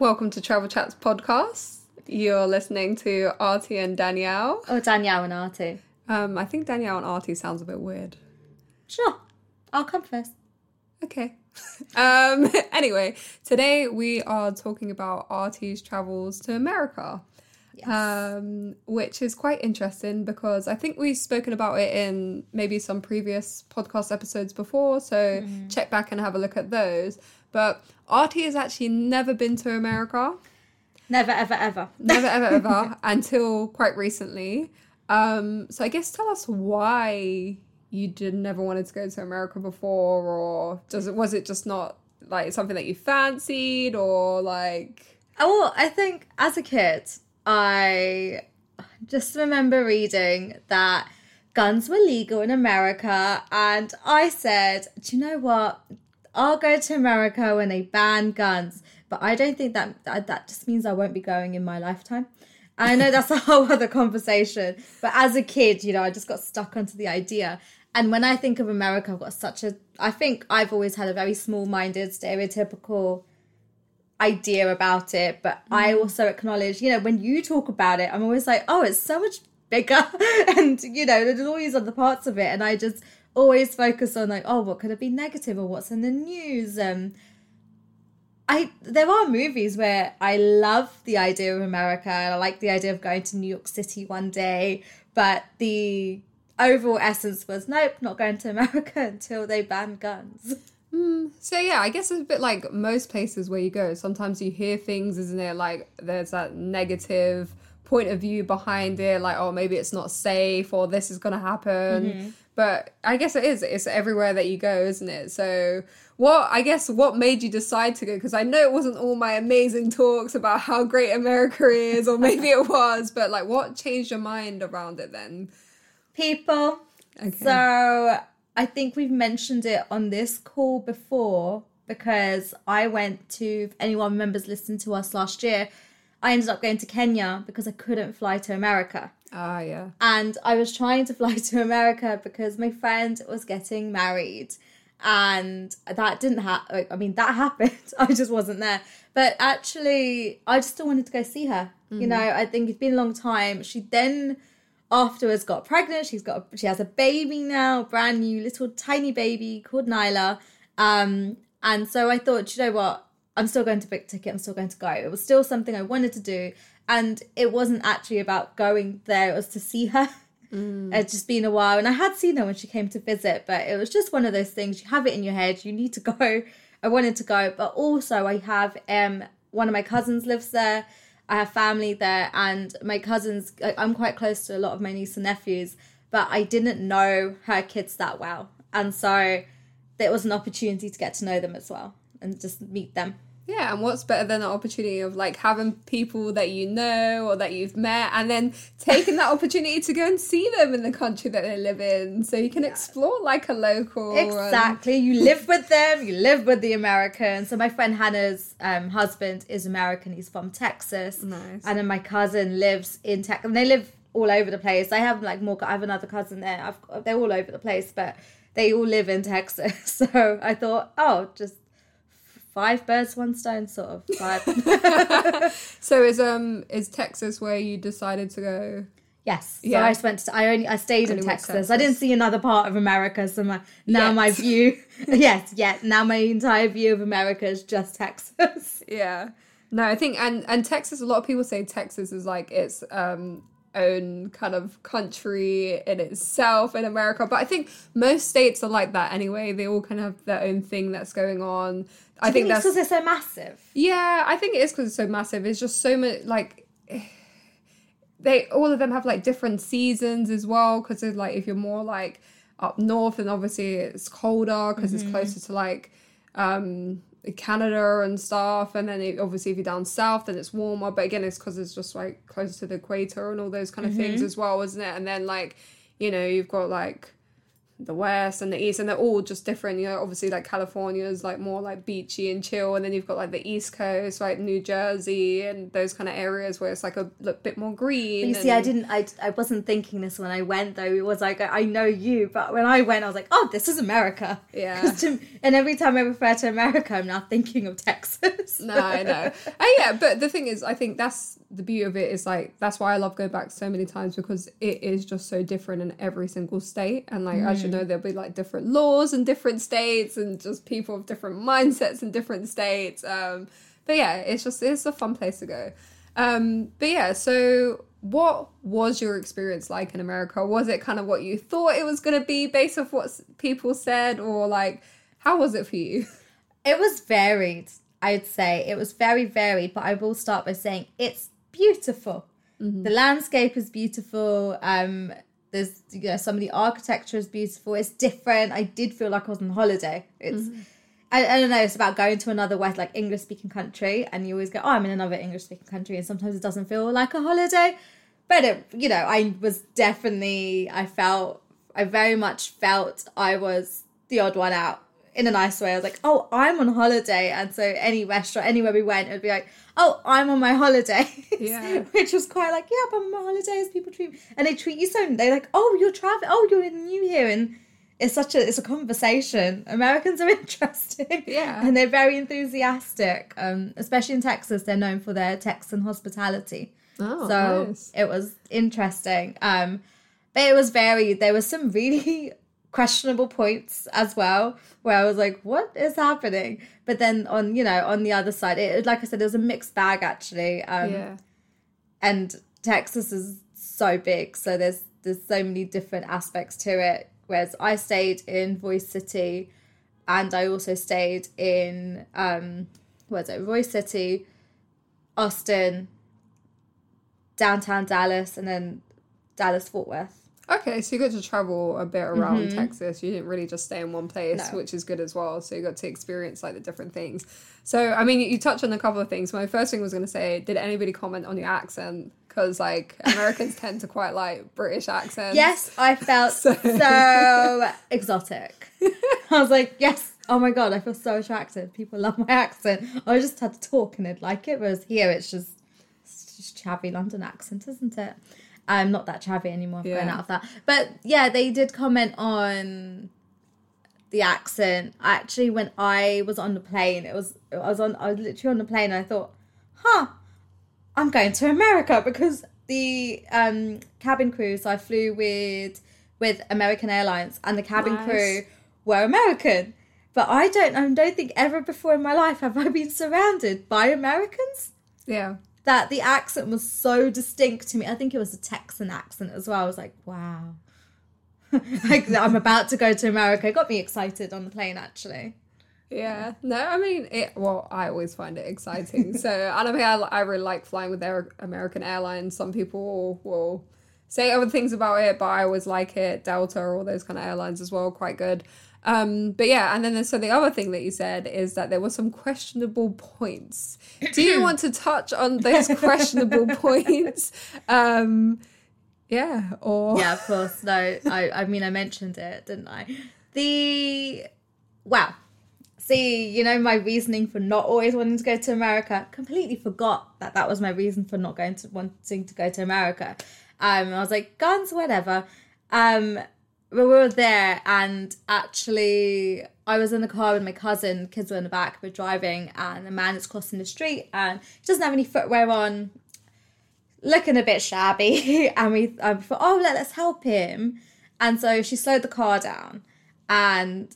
Welcome to Travel Chats podcast. You're listening to Artie and Danielle. Or Danielle and Artie. Um, I think Danielle and Artie sounds a bit weird. Sure. I'll come first. Okay. um, anyway, today we are talking about Artie's travels to America. Yes. Um, which is quite interesting because I think we've spoken about it in maybe some previous podcast episodes before. So check back and have a look at those. But Artie has actually never been to America. Never, ever, ever. never ever ever until quite recently um so i guess tell us why you did never wanted to go to america before or does it was it just not like something that you fancied or like Oh, I think as a kid, I just remember reading that guns were legal in America, and I said, Do you know what? I'll go to America when they ban guns. But I don't think that that, just means I won't be going in my lifetime. I know that's a whole other conversation. But as a kid, you know, I just got stuck onto the idea. And when I think of America, I've got such a, I think I've always had a very small minded, stereotypical idea about it. But I mm. also acknowledge, you know, when you talk about it, I'm always like, oh, it's so much bigger. and, you know, there's all these other parts of it. And I just always focus on like, oh, what could have been negative or what's in the news? Um, I there are movies where I love the idea of America. And I like the idea of going to New York City one day, but the overall essence was nope, not going to America until they ban guns. so yeah i guess it's a bit like most places where you go sometimes you hear things isn't it like there's that negative point of view behind it like oh maybe it's not safe or this is gonna happen mm-hmm. but i guess it is it's everywhere that you go isn't it so what i guess what made you decide to go because i know it wasn't all my amazing talks about how great america is or maybe it was but like what changed your mind around it then People. Okay. So I think we've mentioned it on this call before because I went to if anyone remembers listening to us last year, I ended up going to Kenya because I couldn't fly to America. ah yeah and I was trying to fly to America because my friend was getting married, and that didn't happen. I mean, that happened. I just wasn't there. But actually, I just still wanted to go see her. You know, I think it's been a long time. She then afterwards got pregnant. She's got a, she has a baby now, brand new little tiny baby called Nyla. Um, and so I thought, you know what? I'm still going to book a ticket. I'm still going to go. It was still something I wanted to do, and it wasn't actually about going there. It was to see her. It's just been a while, and I had seen her when she came to visit, but it was just one of those things. You have it in your head. You need to go. I wanted to go, but also I have um one of my cousins lives there. I have family there, and my cousins. I'm quite close to a lot of my nieces and nephews, but I didn't know her kids that well, and so there was an opportunity to get to know them as well and just meet them. Yeah, and what's better than the opportunity of like having people that you know or that you've met and then taking that opportunity to go and see them in the country that they live in so you can explore like a local. and- Exactly. You live with them, you live with the Americans. So my friend Hannah's um, husband is American. He's from Texas. Nice. And then my cousin lives in Texas. And they live all over the place. I have like more, I have another cousin there. I've, they're all over the place, but they all live in Texas. So I thought, oh, just five birds, one stone sort of vibe. So is um is Texas where you decided to go? Yes. So Yeah. I just went to, I only, I stayed in Only went to Texas. I didn't see another part of America. So my, now Yet. my view, yes, yeah. Now my entire view of America is just Texas. Yeah. No, I think and and Texas. A lot of people say Texas is like its um own kind of country in itself in America, but I think most states are like that anyway. They all kind of have their own thing that's going on. I think that's because they're so massive. Yeah, I think it is because it's so massive. It's just so much like they all of them have like different seasons as well. Because like if you're more like up north, then obviously it's colder because it's closer to like um Canada and stuff. And then it, obviously if you're down south, then it's warmer. But again, it's because it's just like closer to the equator and all those kind of things mm-hmm. as well, isn't it? And then like you know you've got like the west and the east and they're all just different you know obviously like california is like more like beachy and chill and then you've got like the east coast like new jersey and those kind of areas where it's like a little bit more green You see, I didn't. I, I wasn't thinking this when I went though. It was like I know you, but when I went, I was like, oh, this is America. yeah to- and every time I refer to America, I'm now thinking of Texas. no, I know. Oh yeah, but the thing is, I think that's the beauty of it is like that's why I love going back so many times because it is just so different in every single state, and like as you know, there'll be like different laws in different states, and just people with different mindsets in different states. Um, but yeah, it's just it's a fun place to go. Um, but yeah, so what was your experience like in America? Was it kind of what you thought it was going to be based off what people said, or like how was it for you? It was varied, I'd say. It was very varied, but I will start by saying it's beautiful. The landscape is beautiful. Um, there's you know some of the architecture is beautiful. It's different. I did feel like I was on holiday. It's I, I don't know. It's about going to another west like English speaking country, and you always go, "Oh, I'm in another English speaking country," and sometimes it doesn't feel like a holiday. But it, you know, I was definitely. I felt. I very much felt I was the odd one out in a nice way. I was like, "Oh, I'm on holiday," and so any restaurant, anywhere we went, it would be like, "Oh, I'm on my holiday." Yeah. which was quite like, "Yeah, but I'm on my holidays." People treat me, and they treat you so. They're like, "Oh, you're traveling. Oh, you're new here," and it's such a it's a conversation. Americans are interesting, Yeah. and they're very enthusiastic. Um, especially in Texas, they're known for their Texan hospitality. Oh, so nice. it was interesting. Um, but it was very, There was some really questionable points as well, where I was like, "What is happening?" But then on you know on the other side, it like I said, it was a mixed bag actually. Um, yeah. and Texas is so big, so there's there's so many different aspects to it. Whereas I stayed in Royse City, and I also stayed in um, what is it, Royse City, Austin, downtown Dallas, and then Dallas Fort Worth. Okay, so you got to travel a bit around Texas. You didn't really just stay in one place, Mm-hmm. No. which is good as well. So you got to experience like the different things. So I mean, you touched on a couple of things. My first thing was going to say, did anybody comment on your accent? Because like Americans tend to quite like British accents. Yes, I felt So- so, exotic. I was like, yes, oh my god, I feel so attractive. People love my accent. I just had to talk and they'd like it. Whereas here, it's just it's just chavvy London accent, isn't it? I'm not that chavvy anymore. I've grown out of that. But yeah, they did comment on the accent. Actually, when I was on the plane, it was I was on I was literally on the plane and I thought, huh, I'm going to America because the um, cabin crew. So I flew with with American Airlines, and the cabin Nice. crew were American. But I don't I don't think ever before in my life have I been surrounded by Americans. Yeah. That the accent was so distinct to me. I think it was a Texan accent as well. I was like, wow. like I'm about to go to America. It got me excited on the plane actually. Yeah, no, I mean, it. Well, I always find it exciting. so, and I mean, I, I really like flying with Air, American Airlines. Some people will say other things about it, but I always like it. Delta, all those kind of airlines as well, quite good. Um, but yeah, and then so the other thing that you said is that there were some questionable points. Do you want to touch on those questionable points? Um, yeah, or yeah, of course. No, I, I mean, I mentioned it, didn't I? The wow. See, you know, my reasoning for not always wanting to go to America. Completely forgot that that was my reason for not going to wanting to go to America. Um, I was like, guns, whatever. Um, we were there, and actually, I was in the car with my cousin. Kids were in the back. We're driving, and a man is crossing the street, and he doesn't have any footwear on looking a bit shabby and we I thought oh let, let's help him and so she slowed the car down and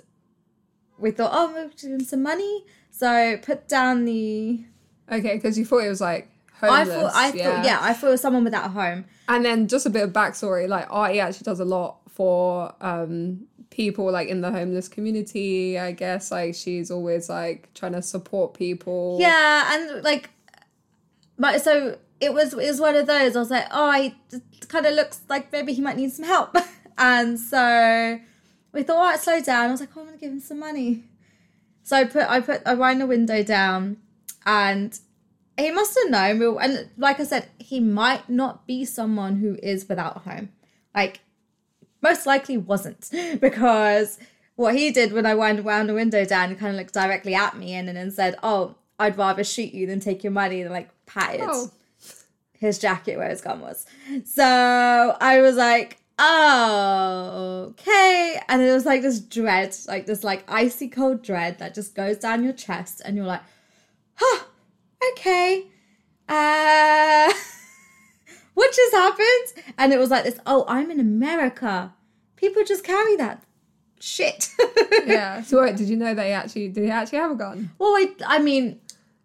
we thought oh we'll give him some money so put down the okay, because you thought it was like I homeless. thought I thought yeah I thought it was someone without a home And then just a bit of backstory, like Artie actually does a lot for um people like in the homeless community, I guess. Like she's always like trying to support people. yeah and like but so it was it was one of those I was like oh I kind of looks like maybe he might need some help and so we thought right slow down I was like oh, I'm gonna give him some money so I put I put I wind the window down and he must have known and like I said he might not be someone who is without a home like most likely wasn't because what he did when I wound wound the window down, he kind of looked directly at me and then said, "Oh, I'd rather shoot you than take your money," and like patted Oh. his jacket where his gun was. So I was like, oh, okay. And it was like this dread, like this like icy cold dread that just goes down your chest, and you're like, huh, okay. Uh, what just happened? And it was like this, oh, I'm in America. People just carry that shit. Yeah. So wait, did you know that he actually did he actually have a gun? Well, I, I mean,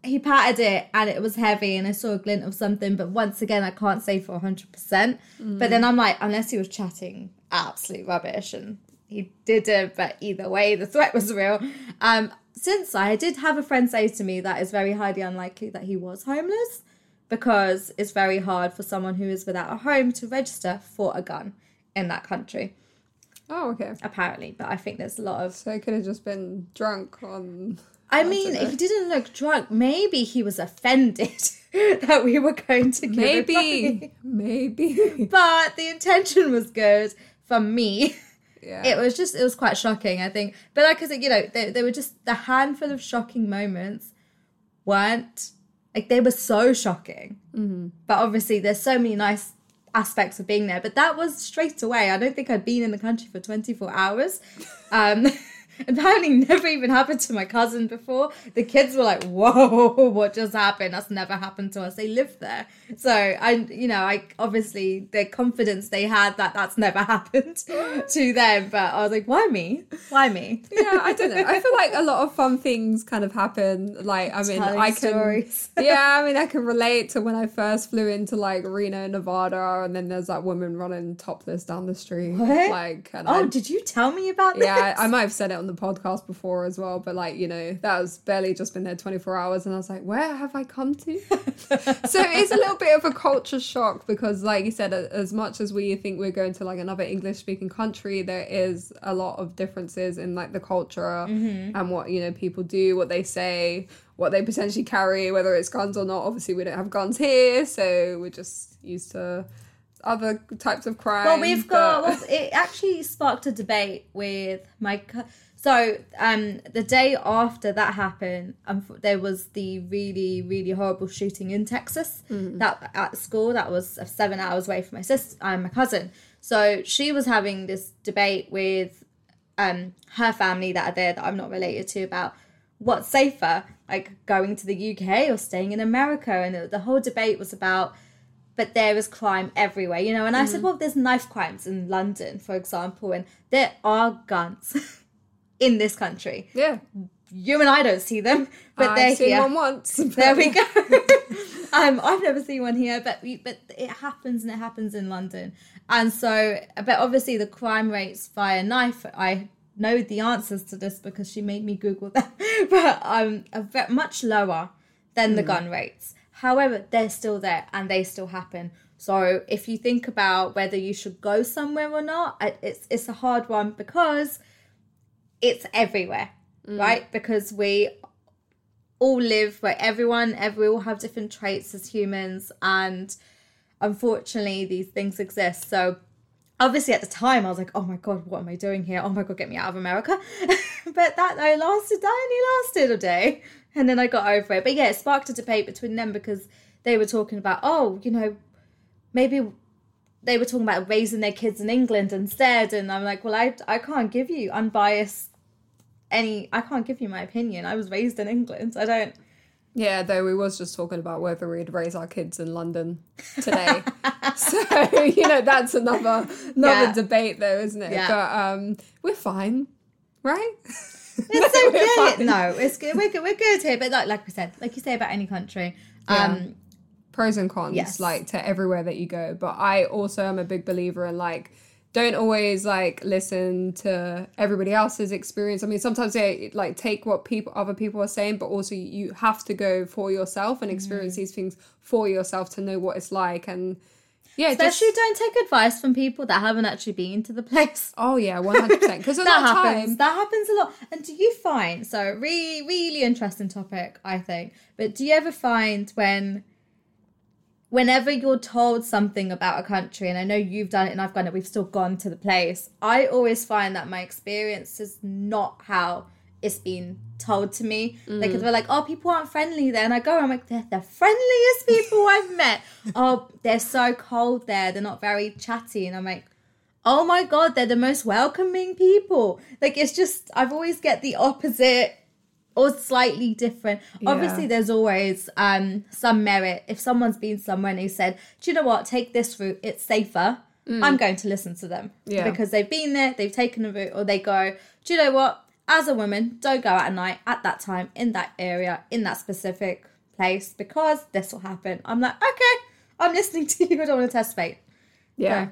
he patted it and it was heavy and I saw a glint of something, but once again, I can't say for 100%. But then I'm like, unless he was chatting absolute rubbish and he didn't, but either way, the threat was real. Um, since I did have a friend say to me that it's very highly unlikely that he was homeless because it's very hard for someone who is without a home to register for a gun in that country, Oh, okay. apparently. But I think there's a lot of So he could have just been drunk on. I mean, if he didn't look drunk, maybe he was offended that we were going to give Maybe. Maybe. But the intention was good for me. Yeah. It was just, it was quite shocking, I think. But like I said, you know, there, there were just the handful of shocking moments weren't, like, they were so shocking. Mm-hmm. But obviously, there's so many nice aspects of being there. But that was straight away. I don't think I'd been in the country for 24 hours. Um, apparently, never even happened to my cousin before. The kids were like, "Whoa, what just happened? That's never happened to us." They lived there, so I, you know, I obviously the confidence they had that that's never happened to them. But I was like, "Why me? Why me?" yeah, I don't know. I feel like a lot of fun things kind of happen. Like, I mean, Telling I can. stories. yeah, I mean, I can relate to when I first flew into like Reno, Nevada, and then there's that woman running topless down the street. What? Like, and Oh, I, did you tell me about this? yeah, I, I might have said it on the podcast before as well, but like, you know, that was barely just been there 24 hours, and I was like, where have I come to? so it's a little bit of a culture shock because, like you said, as much as we think we're going to like another English speaking country, there is a lot of differences in like the culture mm-hmm. and what, you know, people do, what they say, what they potentially carry, whether it's guns or not. Obviously, we don't have guns here, so we're just used to other types of crime. Well, we've got. but- Well, it actually sparked a debate with my. So, um, the day after that happened, um, there was the really, really horrible shooting in Texas. That at school that was seven hours away from my sister and my cousin. So she was having this debate with um her family that are there that I'm not related to about what's safer, like going to the UK or staying in America, and the, the whole debate was about but there is crime everywhere, you know. And I said, well, there's knife crimes in London, for example, and there are guns in this country. yeah, You and I don't see them, but they're I've seen here. one once. There we go. um, I've never seen one here, but we, but it happens and it happens in London, and so but obviously the crime rates via knife. I know the answers to this because she made me Google them, but um, are much lower than the gun rates. However, they're still there and they still happen. So if you think about whether you should go somewhere or not, it's it's a hard one because it's everywhere, mm. right? Because we all live where everyone, every we all have different traits as humans, and unfortunately, these things exist. So, obviously, at the time, I was like, "Oh my god, what am I doing here? Oh my god, get me out of America!" but that though lasted, that only lasted a day, and then I got over it. But yeah, it sparked a debate between them because they were talking about, oh, you know, maybe they were talking about raising their kids in England instead, and I'm like, well, I I can't give you unbiased any. I can't give you my opinion. I was raised in England. I don't. Yeah, though we was just talking about whether we'd raise our kids in London today. so, you know, that's another another Yeah. debate though, isn't it? Yeah. But um we're fine. Right? It's We're okay. no, it's good. We're good. We're good here. But like like we said, like you say about any country, um, Pros and cons, Yes. like to everywhere that you go. But I also am a big believer in like don't always like listen to everybody else's experience. I mean, sometimes they like take what people other people are saying, but also you have to go for yourself and experience Mm-hmm. these things for yourself to know what it's like. And yeah, just especially don't take advice from people that haven't actually been to the place. Oh yeah, one hundred percent. Because a that happens. time, That happens a lot. And do you find so really, really interesting topic, I think. But do you ever find when whenever you're told something about a country, and I know you've done it and I've done it, we've still gone to the place. I always find that my experience is not how it's been told to me. Like mm. they're like, oh, people aren't friendly there, and I go, I'm like, they're the friendliest people I've met. oh, they're so cold there. They're not very chatty, and I'm like. Oh my god, they're the most welcoming people. Like it's just I've always get the opposite or slightly different. Yeah. Obviously, there's always um, some merit. If someone's been somewhere and they said, "Do you know what? Take this route. It's safer." I'm going to listen to them Mm. Yeah. because they've been there, they've taken the route, or they go, "Do you know what? As a woman, don't go out at night at that time in that area in that specific place because this will happen." I'm like, "Okay, I'm listening to you. I don't want to test fate." Yeah. So,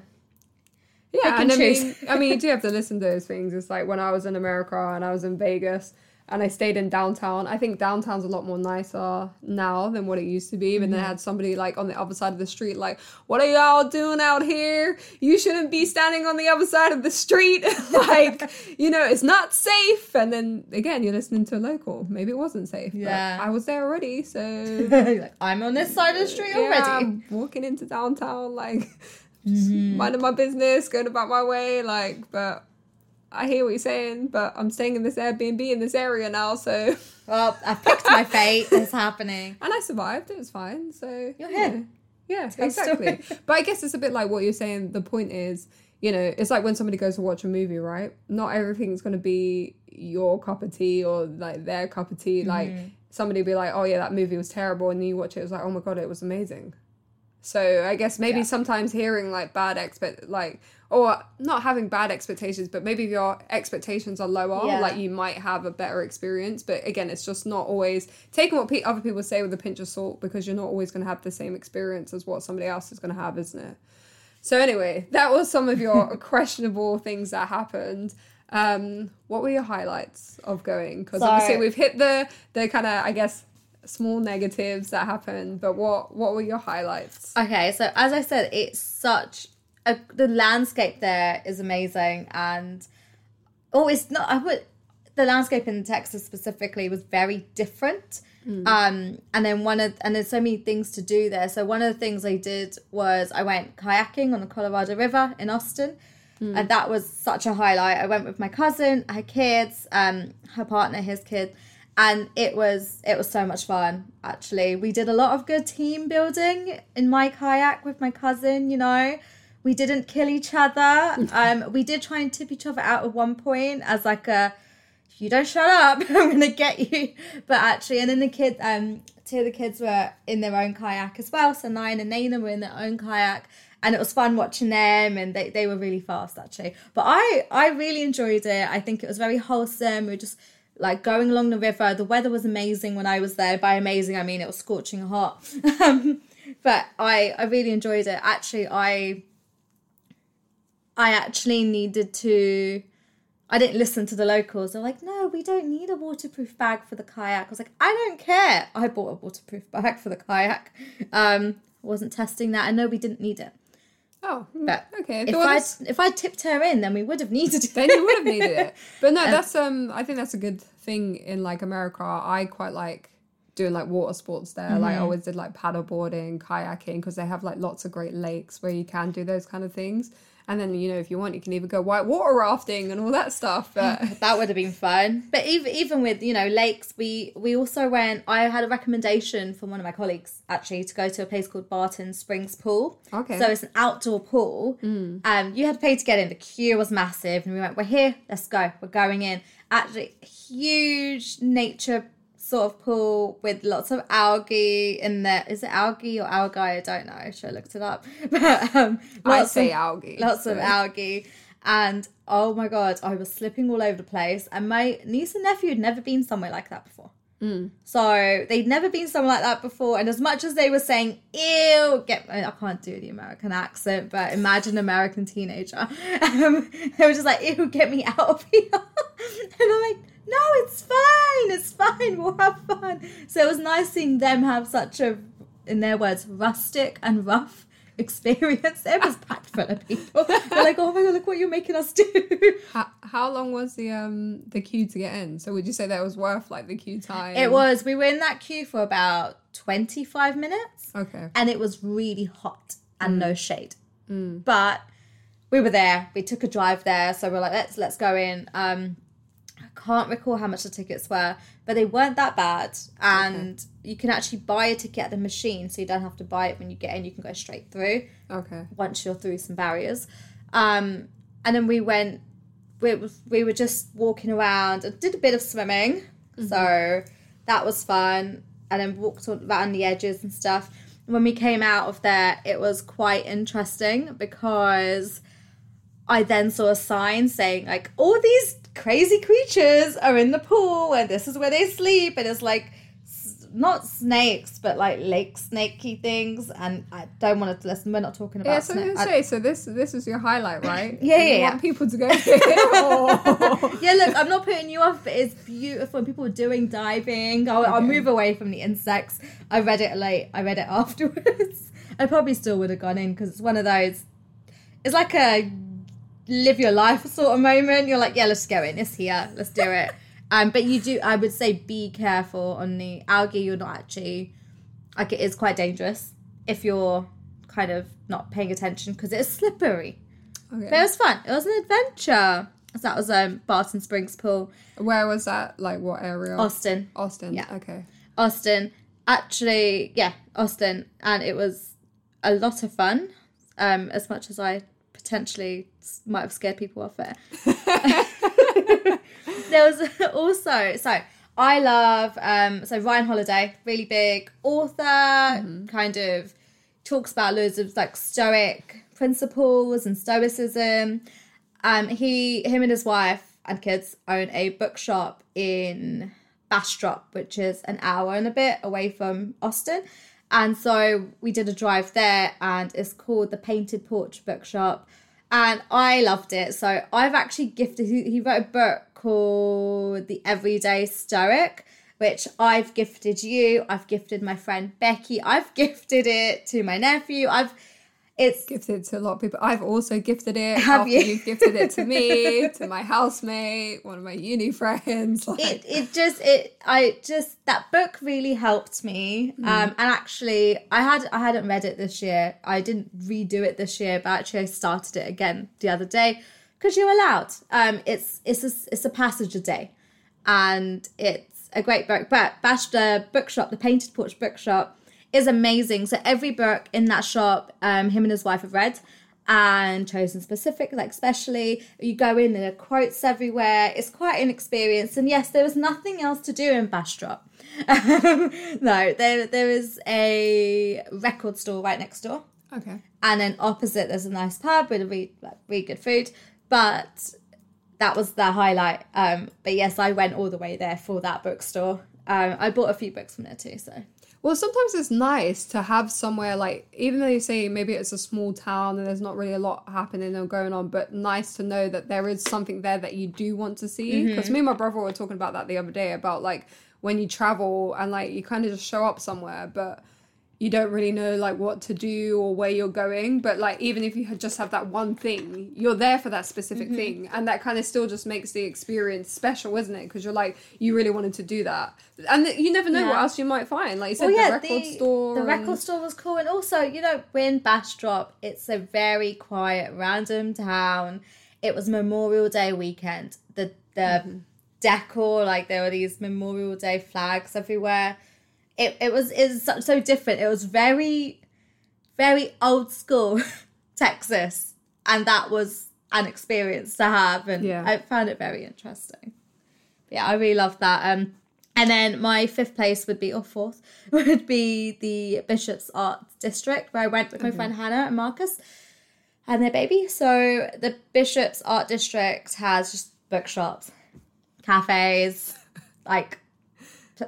Yeah, and I mean. I mean, you do have to listen to those things. It's like when I was in America and I was in Vegas and I stayed in downtown. I think downtown's a lot more nicer now than what it used to be. But then I Mm-hmm. had somebody like on the other side of the street, like, "What are y'all doing out here? You shouldn't be standing on the other side of the street. like, you know, it's not safe." And then again, you're listening to a local. Maybe it wasn't safe. but Yeah. I was there already, so like, I'm on this side of the street yeah, already. I'm walking into downtown, like Mm-hmm. minding my business, going about my way, like. But I hear what you're saying. But I'm staying in this Airbnb in this area now, so Well, I picked my fate. It's happening. and I survived. It was fine. So You're you here. know. Yeah, Tell exactly. but I guess it's a bit like what you're saying. The point is, you know, it's like when somebody goes to watch a movie, right? Not everything's going to be your cup of tea or like their cup of tea. Like Mm-hmm. somebody be like, "Oh yeah, that movie was terrible," and then you watch it, it was like, "Oh my god, it was amazing." So I guess maybe Yeah. sometimes hearing like bad expect like or not having bad expectations, but maybe your expectations are lower, Yeah. like you might have a better experience. But again, it's just not always taking what pe- other people say with a pinch of salt because you're not always going to have the same experience as what somebody else is going to have, isn't it? So anyway, that was some of your questionable things that happened. Um, what were your highlights of going? Because obviously we've hit the the kind of I guess small negatives that happened, but what what were your highlights? Okay, so as I said, it's such a the landscape there is amazing, and oh, it's not. I would the landscape in Texas specifically was very different. Um, and then one of and there's so many things to do there. So one of the things I did was I went kayaking on the Colorado River in Austin. And that was such a highlight. I went with my cousin, her kids, um, her partner, his kid, and it was it was so much fun. Actually, we did a lot of good team building in my kayak with my cousin. You know, we didn't kill each other. Um, we did try and tip each other out at one point as like a if you don't shut up, I'm gonna get you. But actually, and then the kid, um, two of the kids were in their own kayak as well. So Nine and Nana were in their own kayak, and it was fun watching them. And they, they were really fast actually. But I I really enjoyed it. I think it was very wholesome. We were just like going along the river. The weather was amazing when I was there. By amazing, I mean it was scorching hot. um, but I I really enjoyed it. Actually, I I actually needed to. I didn't listen to the locals. They're like, no, we don't need a waterproof bag for the kayak. I was like, I don't care. I bought a waterproof bag for the kayak. Um, wasn't testing that. I know we didn't need it. Oh, mm, But okay. If Well, I if I tipped her in, then we would have needed it. then you would have needed it. But no, that's um I think that's a good thing in like America. I quite like doing like water sports there. Like I always did like paddle boarding, kayaking because they have like lots of great lakes where you can do those kind of things. And then you know if you want you can even go white water rafting and all that stuff. But that would have been fun. But even even with you know lakes, we we also went. I had a recommendation from one of my colleagues actually to go to a place called Barton Springs Pool. Okay. So it's an outdoor pool. Um, you had to pay to get in. The queue was massive, and we went. We're here. Let's go. We're going in. Actually, huge nature sort of pool with lots of algae in there. Is it algae or algae? I don't know. I should have looked it up. But um, I say of, algae. lots of algae and oh my god i was slipping all over the place and my niece and nephew had never been somewhere like that before so they'd never been somewhere like that before and as much as they were saying ew get i can't do the american accent but imagine american teenager. Um, they were just like ew get me out of here. And i'm like no it's fine it's fine we'll have fun. So it was nice seeing them have such a in their words rustic and rough experience. It was packed full of people. They're like, "Oh my god, look what you're making us do." How, how long was the um the queue to get in? So would you say that was worth like the queue time? It was. We were in that queue for about twenty five minutes. Okay. and it was really hot and no shade. But we were there. We took a drive there, so we're like, let's let's go in. Um, I can't recall how much the tickets were, but they weren't that bad. And you can actually buy a ticket at the machine, so you don't have to buy it when you get in. You can go straight through Okay. once you're through some barriers. Um, and then we went. We we were just walking around and did a bit of swimming, so that was fun. And then walked around the edges and stuff. When we came out of there, it was quite interesting because I then saw a sign saying like all these crazy creatures are in the pool and this is where they sleep and it's like not snakes but like lake snakey things and I don't want to listen we're not talking about Yeah, so I was snakes. gonna say, so this this is your highlight, right? Yeah, You yeah, want yeah. people to go yeah, look, I'm not putting you off, but it's beautiful. People are doing diving, I'll, I'll move away from the insects. I read it late. I read it afterwards. I probably still would have gone in because it's one of those. It's like a live your life sort of moment. You're like, yeah, let's go in. It's here. Let's do it. Um, but you do. I would say be careful on the algae. You're not actually like it is quite dangerous if you're kind of not paying attention because it is slippery. okay. But it was fun. It was an adventure. So that was um Barton Springs Pool, Where was that? Like what area? Austin, Austin. Yeah. Okay. Austin. Actually, yeah, Austin, and it was a lot of fun. Um, as much as I potentially might have scared people off it. there was also so I love um so Ryan Holiday, really big author, kind of talks about loads of like stoic principles and stoicism. Um he him and his wife and kids own a bookshop in Bastrop, which is an hour and a bit away from Austin. And so we did a drive there and it's called the Painted Porch Bookshop and I loved it. So I've actually gifted. He, he wrote a book called The Everyday Stoic, which I've gifted you. I've gifted my friend Becky. I've gifted it to my nephew. I've. It's Gifted to a lot of people. I've also gifted it. Have you? You've gifted it to me, to my housemate, one of my uni friends. Like, it it just it I just that book really helped me. Um and actually I had I hadn't read it this year. I didn't redo it this year, but actually I started it again the other day because you're allowed. Um it's it's a, it's a passage a day. And it's a great book. But Bash the bookshop, the Painted Porch bookshop is amazing. So every book in that shop, um, him and his wife have read and chosen specific, like specially. You go in, there are quotes everywhere. It's quite an experience. And yes, there was nothing else to do in Bastrop. no, there there is a record store right next door okay. and then opposite there's a nice pub with a really, like, really good food but that was the highlight um but yes i went all the way there for that bookstore um i bought a few books from there too so Well, sometimes it's nice to have somewhere like, even though you say maybe it's a small town and there's not really a lot happening or going on, but nice to know that there is something there that you do want to see. Mm-hmm. Because me and my brother were talking about that the other day about like when you travel and like you kind of just show up somewhere, but you don't really know like what to do or where you're going. But like even if you had just have that one thing, you're there for that specific thing, and that kind of still just makes the experience special, isn't it? Because you're like you really wanted to do that, and you never know what else you might find. Like you said, well, yeah, the record the, store. The and- record store was cool, and also, you know, we're in Bastrop. It's a very quiet, random town. It was Memorial Day weekend. The the Mm-hmm. decor, like there were these Memorial Day flags everywhere. It it was is so, so different. It was very, very old school Texas, and that was an experience to have, and Yeah. I found it very interesting yeah, I really love that. Um, and then my fifth place would be, or fourth, would be the Bishop's Art District, where I went with my friend Hannah and Marcus and their baby. So the Bishop's Art District has just bookshops, cafes, like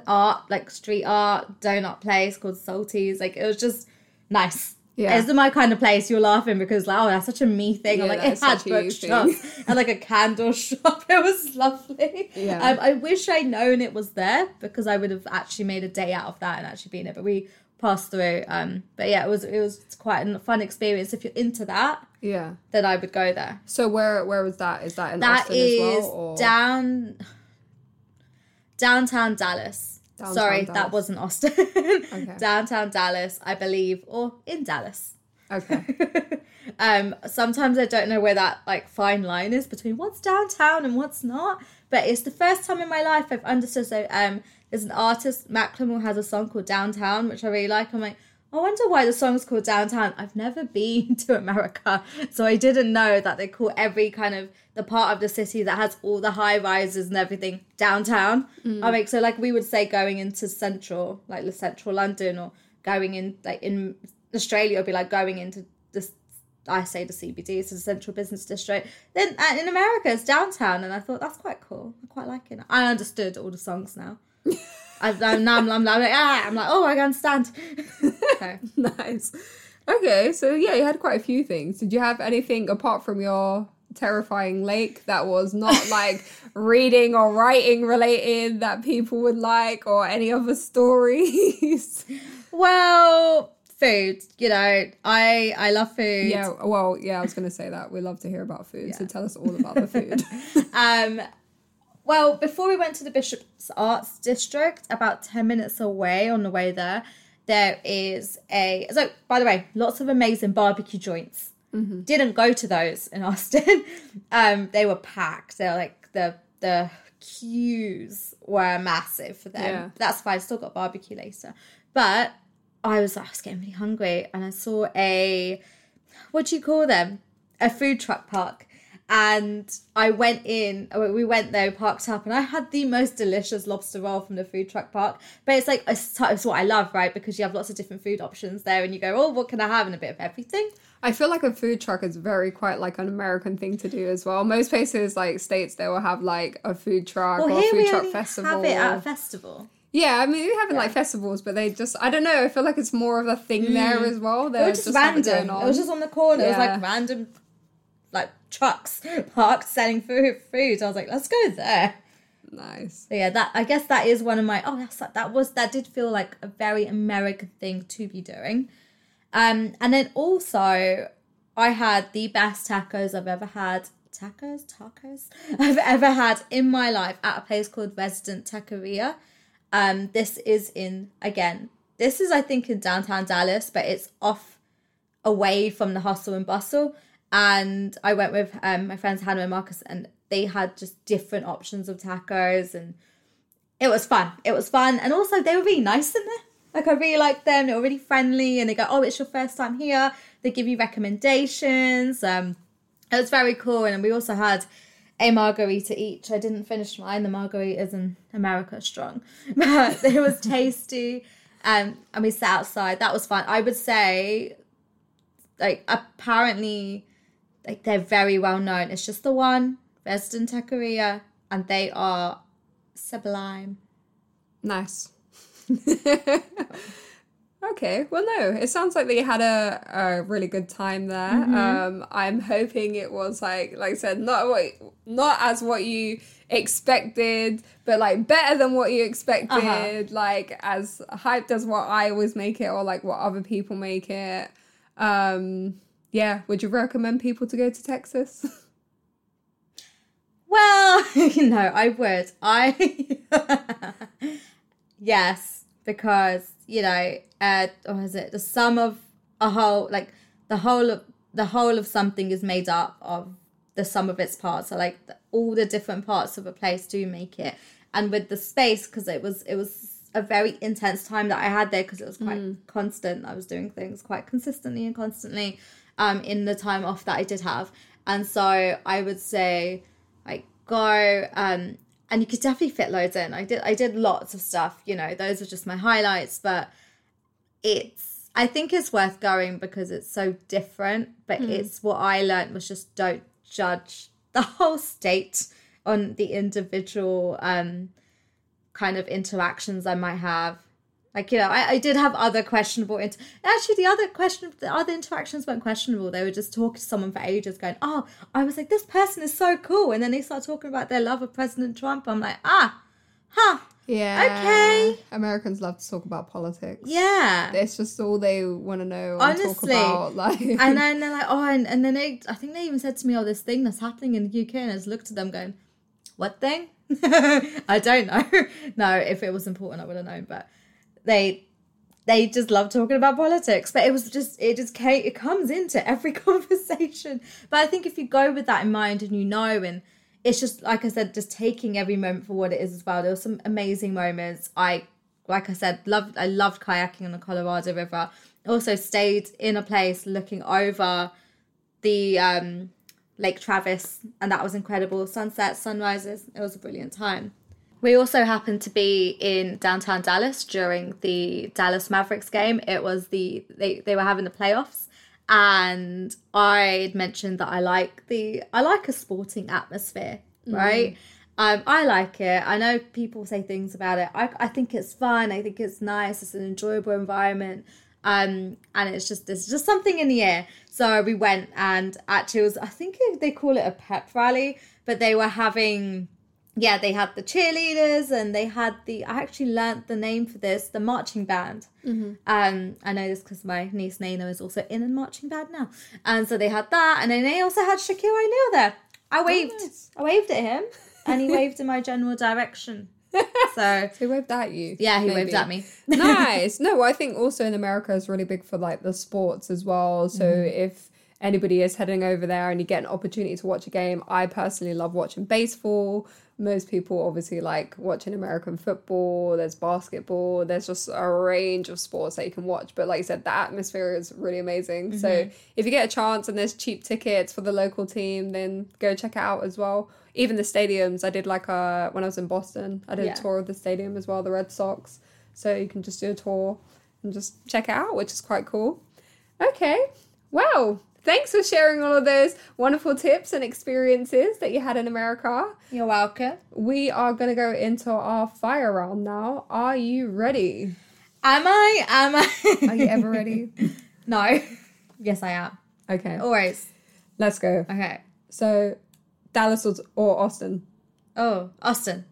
art, like street art, donut place called Salties. Like it was just nice. Yeah. It's my kind of place. You're laughing because like, oh, that's such a me thing. Yeah, I'm like, it had bookshops and like a candle shop. It was lovely. Yeah. Um, I wish I'd known it was there because I would have actually made a day out of that and actually been it. But we passed through. Um, but yeah, it was it was quite a fun experience. If you're into that, Yeah. then I would go there. So where where was that? Is that in That Austin is as well? Or? down downtown Dallas. Downtown Sorry, Dallas. that wasn't Austin. Downtown Dallas, I believe, or in Dallas. Okay. um, sometimes I don't know where that like fine line is between what's downtown and what's not. But it's the first time in my life I've understood. So um, there's an artist, Macklemore has a song called Downtown, which I really like. I'm like, I wonder why the song's called Downtown. I've never been to America, so I didn't know that they call every kind of the part of the city that has all the high rises and everything downtown. I mean, so like we would say going into central, like the central London, or going in like in Australia, it'd be like going into this. I say the CBD, so the Central Business District. Then uh, in America, it's downtown, and I thought that's quite cool. I quite like it. I understood all the songs now. I, I'm, I'm, I'm like, ah, I'm like, oh, I understand. okay. nice. Okay, so yeah, you had quite a few things. Did you have anything apart from your terrifying lake that was not like reading or writing related that people would like or any other stories? Well, food. You know, I I love food. yeah, well, yeah, I was going to say that. We love to hear about food, so tell us all about the food. Um, well, before we went to the Bishop's Arts District, about 10 minutes away on the way there, there is a. So, by the way, lots of amazing barbecue joints. Didn't go to those in Austin. um, they were packed. They're like the the queues were massive for them. Yeah. That's fine. Still got barbecue later, but I was like, I was getting really hungry, and I saw a what do you call them? A food truck park. And I went in, uh, we went there, parked up, and I had the most delicious lobster roll from the food truck park. But it's like, it's, it's what I love, right? Because you have lots of different food options there, and you go, oh, what can I have? And a bit of everything. I feel like a food truck is very quite like an American thing to do as well. Most places, like states, they will have like a food truck Well, or a food we truck only festival. have it at a festival. Yeah, I mean, we have it like festivals, but they just, I don't know, I feel like it's more of a thing there as well. It was just, it random. It was just on the corner. It was like random, trucks parked selling food. Food. I was like, let's go there. Nice. So yeah, that I guess that is one of my oh that's that was that did feel like a very American thing to be doing. Um and then also I had the best tacos I've ever had. Tacos? Tacos? I've ever had in my life at a place called Resident Taqueria. Um this is in again, this is I think in downtown Dallas, but it's off away from the hustle and bustle. And I went with um, my friends Hannah and Marcus, and they had just different options of tacos, and it was fun. It was fun, and also they were really nice in there. Like I really liked them. They were really friendly, and they go, "Oh, it's your first time here." They give you recommendations. Um, it was very cool, and we also had a margarita each. I didn't finish mine. The margaritas in America are strong, but it was tasty. Um, and we sat outside. That was fun. I would say, like, apparently, like they're very well known. It's just the one, Resident Taqueria, and they are sublime. Nice. okay, well, no, it sounds like they had a, a really good time there. Um, I'm hoping it was like, like I said, not what, not as what you expected, but like better than what you expected. Like as hyped as what I always make it, or like what other people make it. Um, yeah, would you recommend people to go to Texas? Well, no, I would. I yes, because you know, uh, or is it the sum of a whole? Like the whole of the whole of something is made up of the sum of its parts. So like the, all the different parts of a place do make it. And with the space, because it was it was a very intense time that I had there because it was quite constant. I was doing things quite consistently and constantly um, in the time off that I did have. And so I would say like go um and you could definitely fit loads in. I did I did lots of stuff, you know, those are just my highlights, but it's I think it's worth going because it's so different, but it's what I learned was just don't judge the whole state on the individual um kind of interactions I might have. Like you know, I, I did have other questionable. Int- Actually, the other question, the other interactions weren't questionable. They were just talking to someone for ages, going, "Oh, I was like, this person is so cool," and then they start talking about their love of President Trump. I'm like, ah, huh, Yeah. Okay. Americans love to talk about politics. yeah. It's just all they want to know and Honestly. talk about. Like, and then they're like, oh, and, and then they, I think they even said to me, oh, this thing that's happening in the UK, and I just looked at them going, what thing? I don't know. no, if it was important, I would have known, but they, they just love talking about politics. But it was just, it just came, it comes into every conversation. But I think if you go with that in mind and you know, and it's just like I said, just taking every moment for what it is as well. There were some amazing moments. I, like I said, loved, I loved kayaking on the Colorado River. Also stayed in a place looking over the um, Lake Travis, and that was incredible. Sunsets, sunrises, it was a brilliant time. We also happened to be in downtown Dallas during the Dallas Mavericks game. It was the they, they were having the playoffs, and I'd mentioned that I like the I like a sporting atmosphere, right? Um, I like it. I know people say things about it. I, I think it's fun. I think it's nice. It's an enjoyable environment. Um, and it's just there's just something in the air. So we went and actually it was I think they call it a pep rally, but they were having yeah they had the cheerleaders and they had the I actually learnt the name for this the marching band. Um, I know this because my niece Nana is also in a marching band now, and so they had that, and then they also had Shaquille O'Neal there. I waved, nice. I waved at him, and he waved in my general direction. So he waved at you. yeah, he maybe. waved at me. nice. No, I think also in America is really big for like the sports as well. So Mm-hmm. if anybody is heading over there and you get an opportunity to watch a game, I personally love watching baseball. Most people obviously like watching American football. There's basketball. There's just a range of sports that you can watch. But like you said, the atmosphere is really amazing. So Mm-hmm. if you get a chance and there's cheap tickets for the local team, then go check it out as well. Even the stadiums, I did like a when I was in Boston, I did Yeah. a tour of the stadium as well, the Red Sox. So you can just do a tour and just check it out, which is quite cool. Okay, well, thanks for sharing all of those wonderful tips and experiences that you had in America. You're welcome. We are going to go into our fire round now. Are you ready? Am I? Am I? Are you ever ready? no. Yes, I am. Okay, Always. let's go. Okay. So, Dallas or, or Austin? Oh, Austin.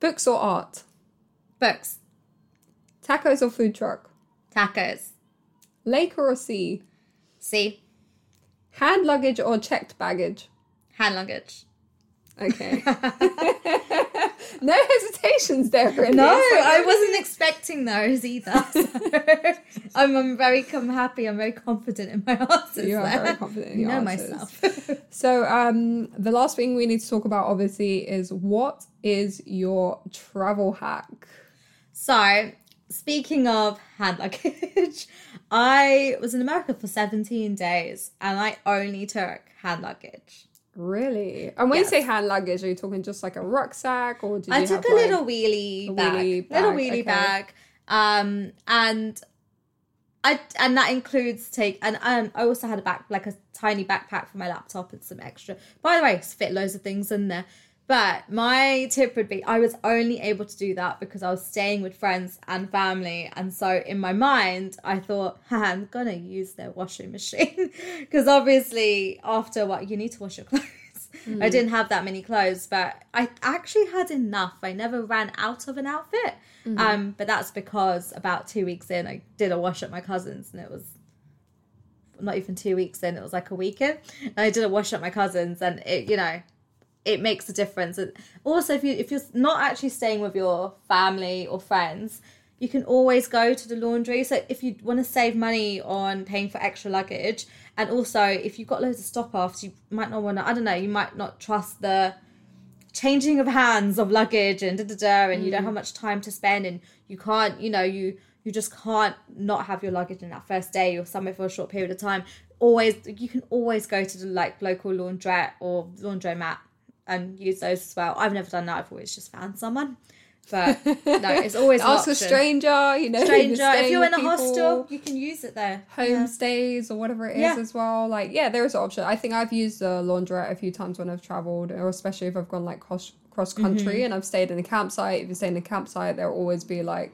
Books or art? Books. Tacos or food truck? Tacos. Lake or sea? Sea? Hand luggage or checked baggage? Hand luggage. Okay. no hesitations there, really. No, I wasn't expecting those either. So I'm, I'm very I'm happy. I'm very confident in my answers. You are there. very confident in You know answers. myself. So, um, the last thing we need to talk about, obviously, is what is your travel hack? So, speaking of hand luggage, I was in America for 17 days and I only took hand luggage. Really? And when Yes. you say hand luggage, are you talking just like a rucksack, or did I you took have, a like- little wheelie a bag, wheelie little bag, wheelie okay. bag, um, and I and that includes take and um, I also had a back like a tiny backpack for my laptop and some extra. By the way, fit loads of things in there. But my tip would be I was only able to do that because I was staying with friends and family. And so in my mind, I thought, "Ha, I'm going to use their washing machine. Because obviously, after what, you need to wash your clothes. I didn't have that many clothes, but I actually had enough. I never ran out of an outfit. Um, but that's because about two weeks in, I did a wash at my cousin's and it was not even two weeks in, it was like a weekend. And I did a wash at my cousin's and it, you know, it makes a difference. And also, if you if you're not actually staying with your family or friends, you can always go to the laundry. So if you want to save money on paying for extra luggage, and also if you've got loads of stop offs, you might not want to. I don't know. You might not trust the changing of hands of luggage and da da da, and you don't have mm. much time to spend, and you can't. You know you you just can't not have your luggage in that first day or somewhere for a short period of time. Always, you can always go to the like local laundrette or laundromat and use those as well. I've never done that. I've always just found someone. But no, it's always Ask a stranger, you know. stranger. If you're in a people, hostel, you can use it there. homestays or whatever it is Yeah. as well. Like, yeah, there is an option. I think I've used the laundrette a few times when I've traveled, or especially if I've gone like cross cross country Mm-hmm. and I've stayed in a campsite. If you stay in a campsite, there'll always be like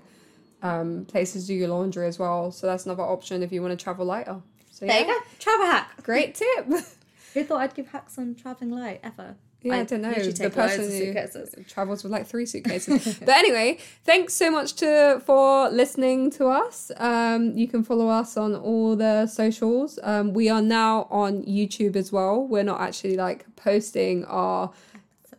um, places to do your laundry as well. So that's another option if you want to travel lighter. So There yeah, you go. Travel hack. great tip. Who thought I'd give hacks on traveling light ever? Yeah, I, don't know. The person who travels with like three suitcases. but anyway, thanks so much to for listening to us. Um, you can follow us on all the socials. Um, we are now on YouTube as well. We're not actually like posting our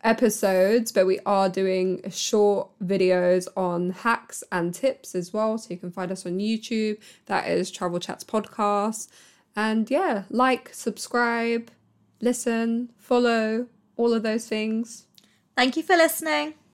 episodes, but we are doing short videos on hacks and tips as well. So you can find us on YouTube. That is Travel Chats Podcast. And yeah, like, subscribe, listen, follow, all of those things. Thank you for listening.